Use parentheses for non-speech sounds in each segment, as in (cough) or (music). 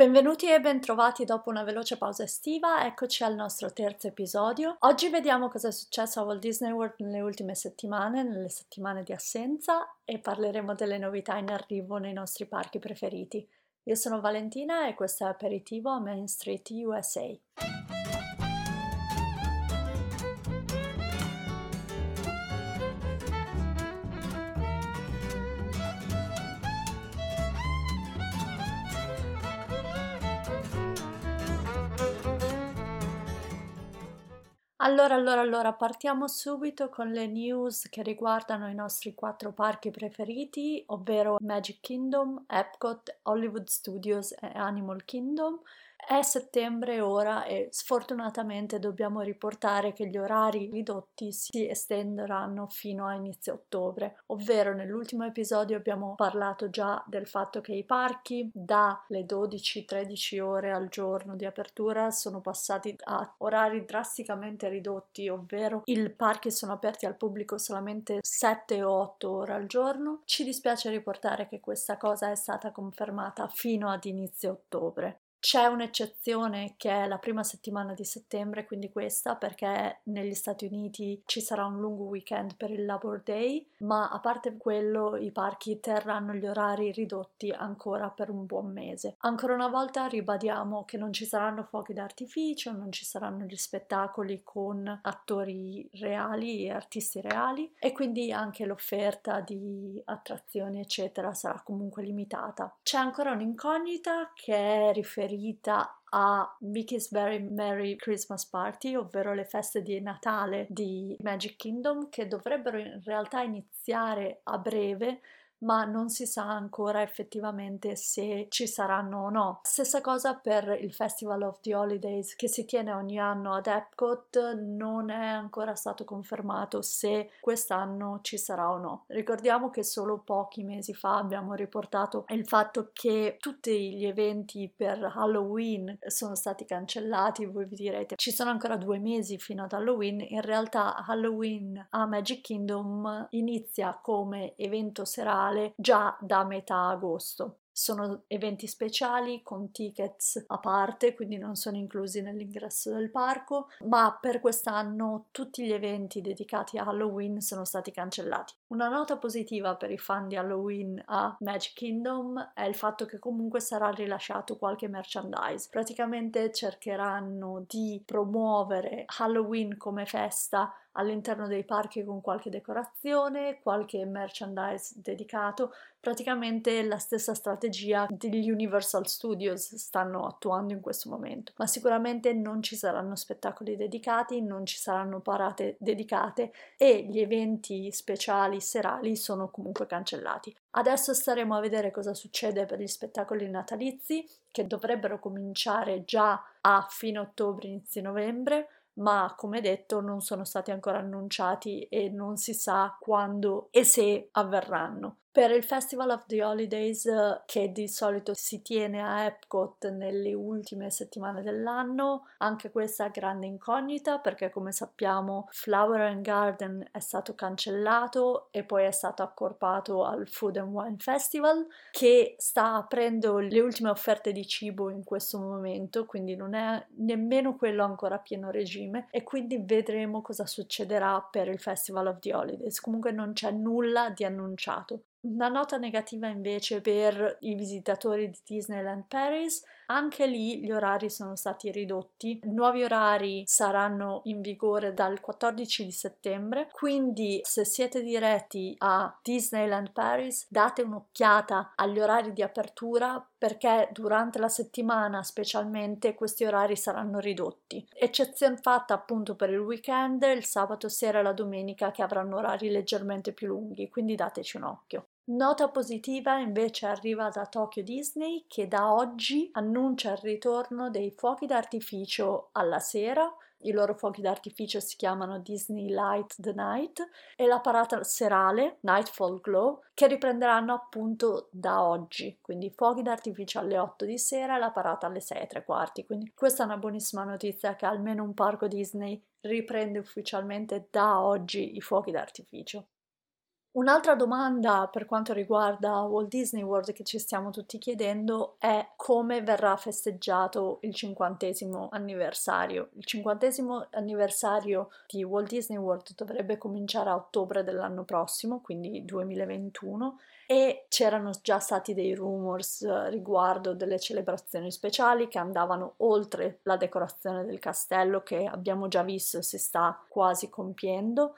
Benvenuti e bentrovati dopo una veloce pausa estiva, eccoci al nostro terzo episodio. Oggi vediamo cosa è successo a Walt Disney World nelle ultime settimane, nelle settimane di assenza e parleremo delle novità in arrivo nei nostri parchi preferiti. Io sono Valentina e questo è Aperitivo a Main Street USA. Allora, allora, allora, partiamo subito con le news che riguardano i nostri quattro parchi preferiti, ovvero Magic Kingdom, Epcot, Hollywood Studios e Animal Kingdom. È settembre ora e sfortunatamente dobbiamo riportare che gli orari ridotti si estenderanno fino a inizio ottobre, ovvero nell'ultimo episodio abbiamo parlato già del fatto che i parchi dalle 12-13 ore al giorno di apertura sono passati a orari drasticamente ridotti, ovvero i parchi sono aperti al pubblico solamente 7 o 8 ore al giorno. Ci dispiace riportare che questa cosa è stata confermata fino ad inizio ottobre. C'è un'eccezione che è la prima settimana di settembre, quindi questa, perché negli Stati Uniti ci sarà un lungo weekend per il Labor Day, ma a parte quello i parchi terranno gli orari ridotti ancora per un buon mese. Ancora una volta ribadiamo che non ci saranno fuochi d'artificio, non ci saranno gli spettacoli con attori reali e artisti reali e quindi anche l'offerta di attrazioni eccetera sarà comunque limitata. C'è ancora un'incognita che è riferita riferita a Mickey's Very Merry Christmas Party, ovvero le feste di Natale di Magic Kingdom, che dovrebbero in realtà iniziare a breve ma non si sa ancora effettivamente se ci saranno o no. Stessa cosa per il Festival of the Holidays che si tiene ogni anno ad Epcot, non è ancora stato confermato se quest'anno ci sarà o no. Ricordiamo che solo pochi mesi fa abbiamo riportato il fatto che tutti gli eventi per Halloween sono stati cancellati, voi vi direte ci sono ancora due mesi fino ad Halloween, in realtà Halloween a Magic Kingdom inizia come evento serale mondiale già da metà agosto. Sono eventi speciali con tickets a parte, quindi non sono inclusi nell'ingresso del parco, ma per quest'anno tutti gli eventi dedicati a Halloween sono stati cancellati. Una nota positiva per i fan di Halloween a Magic Kingdom è il fatto che comunque sarà rilasciato qualche merchandise. Praticamente cercheranno di promuovere Halloween come festa all'interno dei parchi con qualche decorazione, qualche merchandise dedicato, praticamente la stessa strategia degli Universal Studios stanno attuando in questo momento. Ma sicuramente non ci saranno spettacoli dedicati, non ci saranno parate dedicate e gli eventi speciali serali sono comunque cancellati. Adesso staremo a vedere cosa succede per gli spettacoli natalizi che dovrebbero cominciare già a fine ottobre, inizio novembre ma come detto non sono stati ancora annunciati e non si sa quando e se avverranno. Per il Festival of the Holidays, che di solito si tiene a Epcot nelle ultime settimane dell'anno, anche questa è grande incognita perché come sappiamo Flower and Garden è stato cancellato e poi è stato accorpato al Food and Wine Festival che sta aprendo le ultime offerte di cibo in questo momento, quindi non è nemmeno quello ancora a pieno regime e quindi vedremo cosa succederà per il Festival of the Holidays. Comunque non c'è nulla di annunciato. Una nota negativa invece per i visitatori di Disneyland Paris, anche lì gli orari sono stati ridotti, nuovi orari saranno in vigore dal 14 di settembre, quindi se siete diretti a Disneyland Paris date un'occhiata agli orari di apertura perché durante la settimana specialmente questi orari saranno ridotti. Eccezione fatta appunto per il weekend, il sabato sera e la domenica che avranno orari leggermente più lunghi, quindi dateci un occhio. Nota positiva invece arriva da Tokyo Disney che da oggi annuncia il ritorno dei fuochi d'artificio alla sera. I loro fuochi d'artificio si chiamano Disney Light the Night e la parata serale Nightfall Glow che riprenderanno appunto da oggi, quindi fuochi d'artificio alle 8 di sera e la parata alle 6 e tre quarti. Quindi questa è una buonissima notizia che almeno un parco Disney riprende ufficialmente da oggi i fuochi d'artificio. Un'altra domanda per quanto riguarda Walt Disney World che ci stiamo tutti chiedendo è come verrà festeggiato il cinquantesimo anniversario. Il cinquantesimo anniversario di Walt Disney World dovrebbe cominciare a ottobre dell'anno prossimo, quindi 2021, e c'erano già stati dei rumors riguardo delle celebrazioni speciali che andavano oltre la decorazione del castello che abbiamo già visto si sta quasi compiendo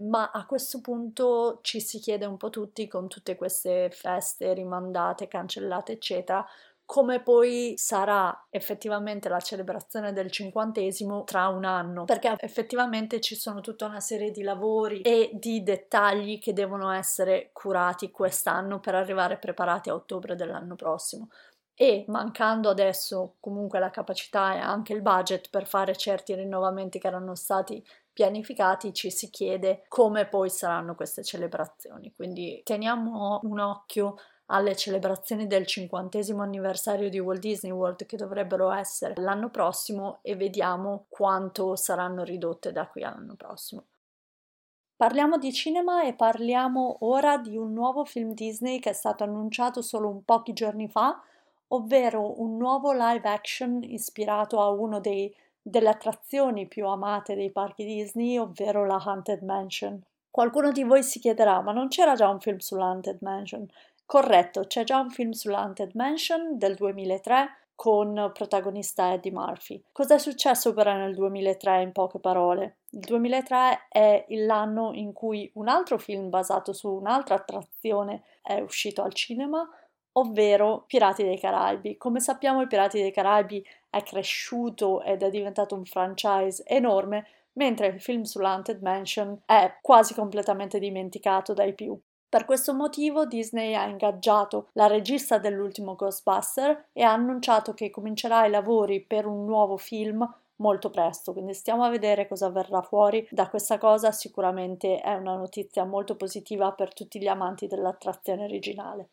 ma a questo punto ci si chiede un po' tutti con tutte queste feste rimandate, cancellate, eccetera, come poi sarà effettivamente la celebrazione del cinquantesimo tra un anno, perché effettivamente ci sono tutta una serie di lavori e di dettagli che devono essere curati quest'anno per arrivare preparati a ottobre dell'anno prossimo. E mancando adesso comunque la capacità e anche il budget per fare certi rinnovamenti che erano stati pianificati ci si chiede come poi saranno queste celebrazioni. Quindi teniamo un occhio alle celebrazioni del cinquantesimo anniversario di Walt Disney World che dovrebbero essere l'anno prossimo e vediamo quanto saranno ridotte da qui all'anno prossimo. Parliamo di cinema e parliamo ora di un nuovo film Disney che è stato annunciato solo pochi giorni fa, ovvero un nuovo live action ispirato a uno dei delle attrazioni più amate dei parchi Disney, ovvero la Haunted Mansion. Qualcuno di voi si chiederà, ma non c'era già un film sulla Haunted Mansion? Corretto, c'è già un film sulla Haunted Mansion del 2003 con protagonista Eddie Murphy. Cos'è successo però nel 2003 in poche parole? Il 2003 è l'anno in cui un altro film basato su un'altra attrazione è uscito al cinema, ovvero Pirati dei Caraibi. Come sappiamo, i Pirati dei Caraibi è cresciuto ed è diventato un franchise enorme, mentre il film sull'Haunted Mansion è quasi completamente dimenticato dai più. Per questo motivo Disney ha ingaggiato la regista dell'ultimo Ghostbuster e ha annunciato che comincerà i lavori per un nuovo film molto presto, quindi stiamo a vedere cosa verrà fuori da questa cosa, sicuramente è una notizia molto positiva per tutti gli amanti dell'attrazione originale.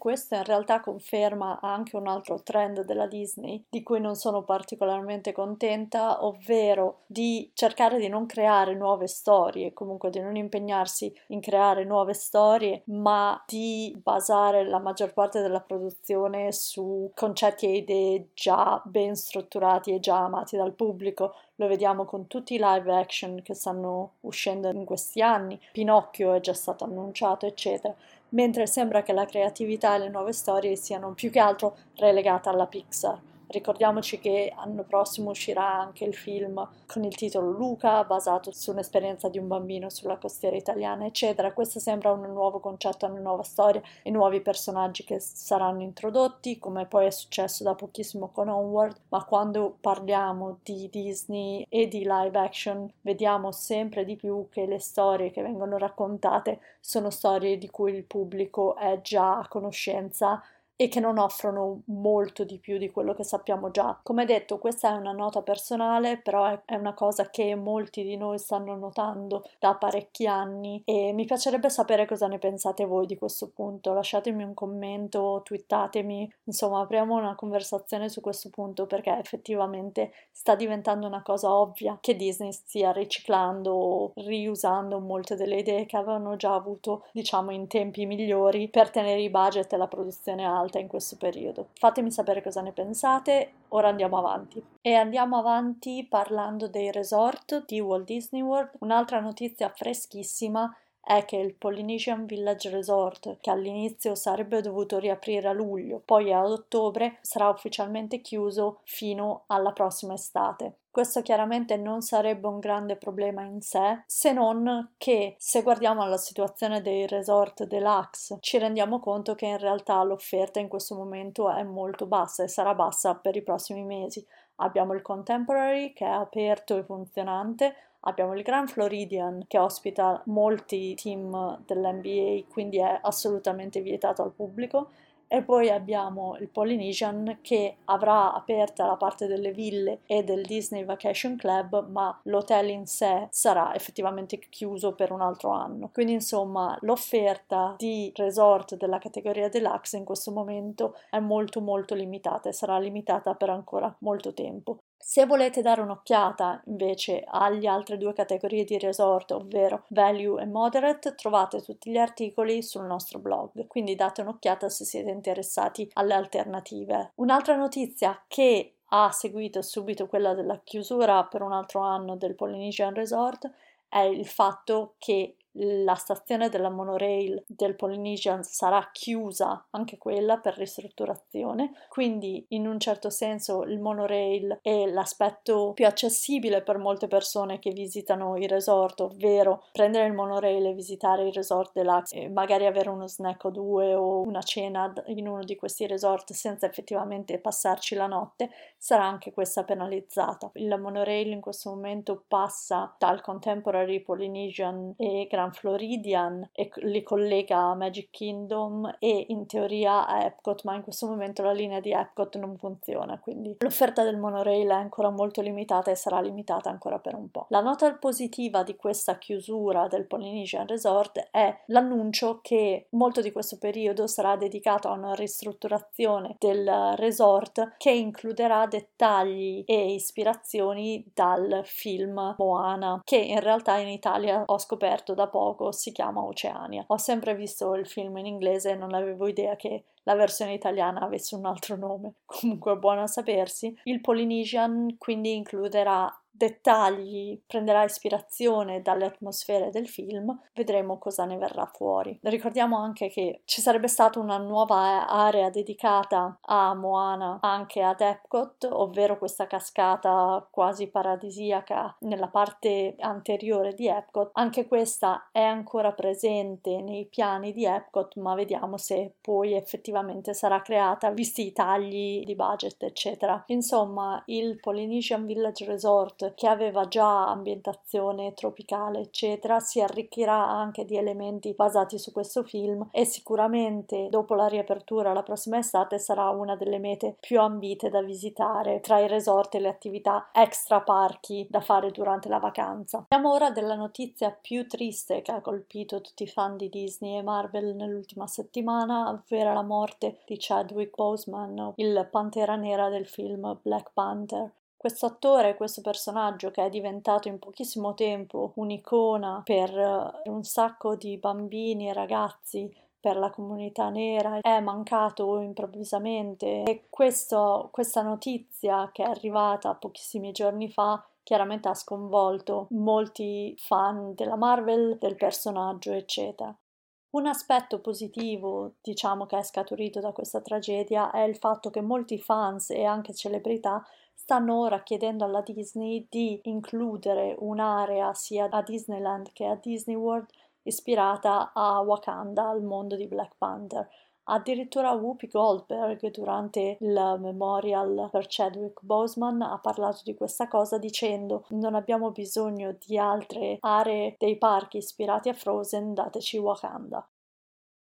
Questo in realtà conferma anche un altro trend della Disney di cui non sono particolarmente contenta, ovvero di cercare di non creare nuove storie, comunque di non impegnarsi in creare nuove storie, ma di basare la maggior parte della produzione su concetti e idee già ben strutturati e già amati dal pubblico. Lo vediamo con tutti i live action che stanno uscendo in questi anni. Pinocchio è già stato annunciato, eccetera mentre sembra che la creatività e le nuove storie siano più che altro relegate alla Pixar. Ricordiamoci che l'anno prossimo uscirà anche il film con il titolo Luca, basato su un'esperienza di un bambino sulla costiera italiana, eccetera. Questo sembra un nuovo concetto, una nuova storia e nuovi personaggi che saranno introdotti, come poi è successo da pochissimo con Onward, ma quando parliamo di Disney e di live action vediamo sempre di più che le storie che vengono raccontate sono storie di cui il pubblico è già a conoscenza e che non offrono molto di più di quello che sappiamo già. Come detto, questa è una nota personale, però è una cosa che molti di noi stanno notando da parecchi anni e mi piacerebbe sapere cosa ne pensate voi di questo punto. Lasciatemi un commento, twittatemi, insomma, apriamo una conversazione su questo punto perché effettivamente sta diventando una cosa ovvia che Disney stia riciclando o riusando molte delle idee che avevano già avuto, diciamo, in tempi migliori per tenere i budget e la produzione alta alta in questo periodo. Fatemi sapere cosa ne pensate, ora andiamo avanti. E andiamo avanti parlando dei resort di Walt Disney World. Un'altra notizia freschissima è che il Polynesian Village Resort, che all'inizio sarebbe dovuto riaprire a luglio, poi ad ottobre, sarà ufficialmente chiuso fino alla prossima estate. Questo chiaramente non sarebbe un grande problema in sé, se non che se guardiamo alla situazione dei resort deluxe ci rendiamo conto che in realtà l'offerta in questo momento è molto bassa e sarà bassa per i prossimi mesi. Abbiamo il Contemporary che è aperto e funzionante, abbiamo il Grand Floridian che ospita molti team dell'NBA, quindi è assolutamente vietato al pubblico e poi abbiamo il Polynesian che avrà aperta la parte delle ville e del Disney Vacation Club, ma l'hotel in sé sarà effettivamente chiuso per un altro anno. Quindi insomma l'offerta di resort della categoria deluxe in questo momento è molto molto limitata e sarà limitata per ancora molto tempo. Se volete dare un'occhiata invece alle altre due categorie di resort, ovvero value e moderate, trovate tutti gli articoli sul nostro blog, quindi date un'occhiata se siete interessati alle alternative. Un'altra notizia che ha seguito subito quella della chiusura per un altro anno del Polynesian Resort è il fatto che la stazione della monorail del Polynesian sarà chiusa anche quella per ristrutturazione, quindi in un certo senso il monorail è l'aspetto più accessibile per molte persone che visitano i resort, ovvero prendere il monorail e visitare il resort deluxe e magari avere uno snack o due o una cena in uno di questi resort senza effettivamente passarci la notte, sarà anche questa penalizzata. Il monorail in questo momento passa dal Contemporary Polynesian e Grand Grand Floridian e li collega a Magic Kingdom e in teoria a Epcot, ma in questo momento la linea di Epcot non funziona, quindi l'offerta del monorail è ancora molto limitata e sarà limitata ancora per un po'. La nota positiva di questa chiusura del Polynesian Resort è l'annuncio che molto di questo periodo sarà dedicato a una ristrutturazione del resort che includerà dettagli e ispirazioni dal film Moana, che in realtà in Italia ho scoperto da poco si chiama Oceania. Ho sempre visto il film in inglese e non avevo idea che la versione italiana avesse un altro nome. (laughs) Comunque buono a sapersi. Il Polynesian quindi includerà dettagli, prenderà ispirazione dalle atmosfere del film, vedremo cosa ne verrà fuori. Ricordiamo anche che ci sarebbe stata una nuova area dedicata a Moana anche ad Epcot, ovvero questa cascata quasi paradisiaca nella parte anteriore di Epcot. Anche questa è ancora presente nei piani di Epcot, ma vediamo se poi effettivamente sarà creata visti i tagli di budget, eccetera. Insomma, il Polynesian Village Resort che aveva già ambientazione tropicale, eccetera, si arricchirà anche di elementi basati su questo film e sicuramente dopo la riapertura la prossima estate sarà una delle mete più ambite da visitare tra i resort e le attività extra parchi da fare durante la vacanza. Parliamo ora della notizia più triste che ha colpito tutti i fan di Disney e Marvel nell'ultima settimana, ovvero la morte di Chadwick Boseman, il pantera nera del film Black Panther. Questo attore, questo personaggio che è diventato in pochissimo tempo un'icona per eh, un sacco di bambini e ragazzi per la comunità nera è mancato improvvisamente e questo, questa notizia che è arrivata pochissimi giorni fa chiaramente ha sconvolto molti fan della Marvel, del personaggio, eccetera. Un aspetto positivo, diciamo, che è scaturito da questa tragedia è il fatto che molti fans e anche celebrità stanno ora chiedendo alla Disney di includere un'area sia a Disneyland che a Disney World ispirata a Wakanda, al mondo di Black Panther. Addirittura Whoopi Goldberg durante il memorial per Chadwick Boseman ha parlato di questa cosa dicendo non abbiamo bisogno di altre aree dei parchi ispirati a Frozen, dateci Wakanda.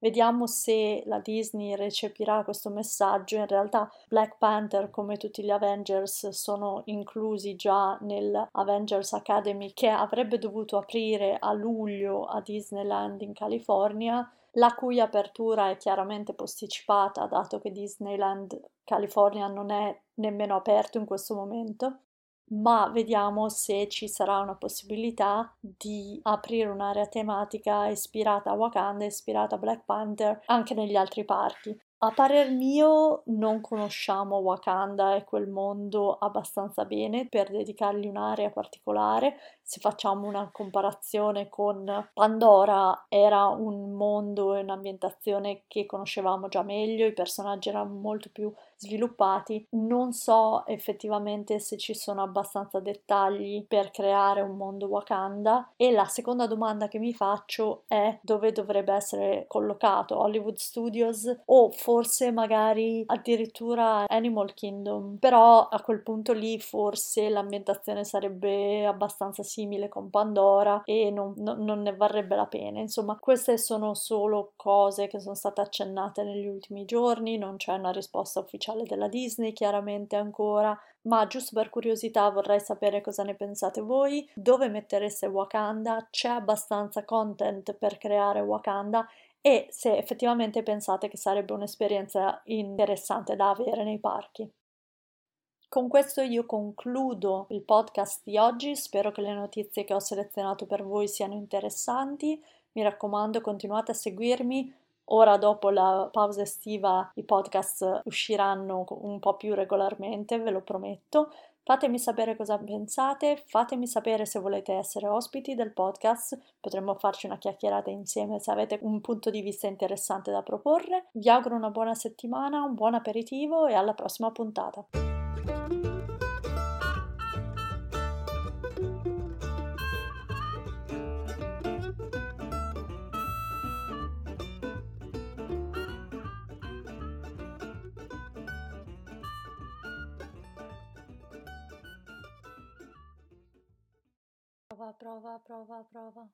Vediamo se la Disney recepirà questo messaggio. In realtà Black Panther, come tutti gli Avengers, sono inclusi già nel Avengers Academy che avrebbe dovuto aprire a luglio a Disneyland in California, la cui apertura è chiaramente posticipata dato che Disneyland California non è nemmeno aperto in questo momento ma vediamo se ci sarà una possibilità di aprire un'area tematica ispirata a Wakanda, ispirata a Black Panther anche negli altri parchi. A parer mio non conosciamo Wakanda e quel mondo abbastanza bene per dedicargli un'area particolare. Se facciamo una comparazione con Pandora, era un mondo e un'ambientazione che conoscevamo già meglio, i personaggi erano molto più sviluppati. Non so effettivamente se ci sono abbastanza dettagli per creare un mondo Wakanda. E la seconda domanda che mi faccio è dove dovrebbe essere collocato Hollywood Studios o forse magari addirittura Animal Kingdom. Però a quel punto lì forse l'ambientazione sarebbe abbastanza simile con Pandora e non, non, non ne varrebbe la pena. Insomma, queste sono solo cose che sono state accennate negli ultimi giorni, non c'è una risposta ufficiale ufficiale della Disney, chiaramente ancora, ma giusto per curiosità vorrei sapere cosa ne pensate voi, dove mettereste Wakanda, c'è abbastanza content per creare Wakanda? E se effettivamente pensate che sarebbe un'esperienza interessante da avere nei parchi. Con questo io concludo il podcast di oggi, spero che le notizie che ho selezionato per voi siano interessanti, mi raccomando continuate a seguirmi, ora dopo la pausa estiva i podcast usciranno un po' più regolarmente, ve lo prometto. Fatemi sapere cosa pensate, fatemi sapere se volete essere ospiti del podcast, potremmo farci una chiacchierata insieme se avete un punto di vista interessante da proporre. Vi auguro una buona settimana, un buon aperitivo e alla prossima puntata. права, права, права, права.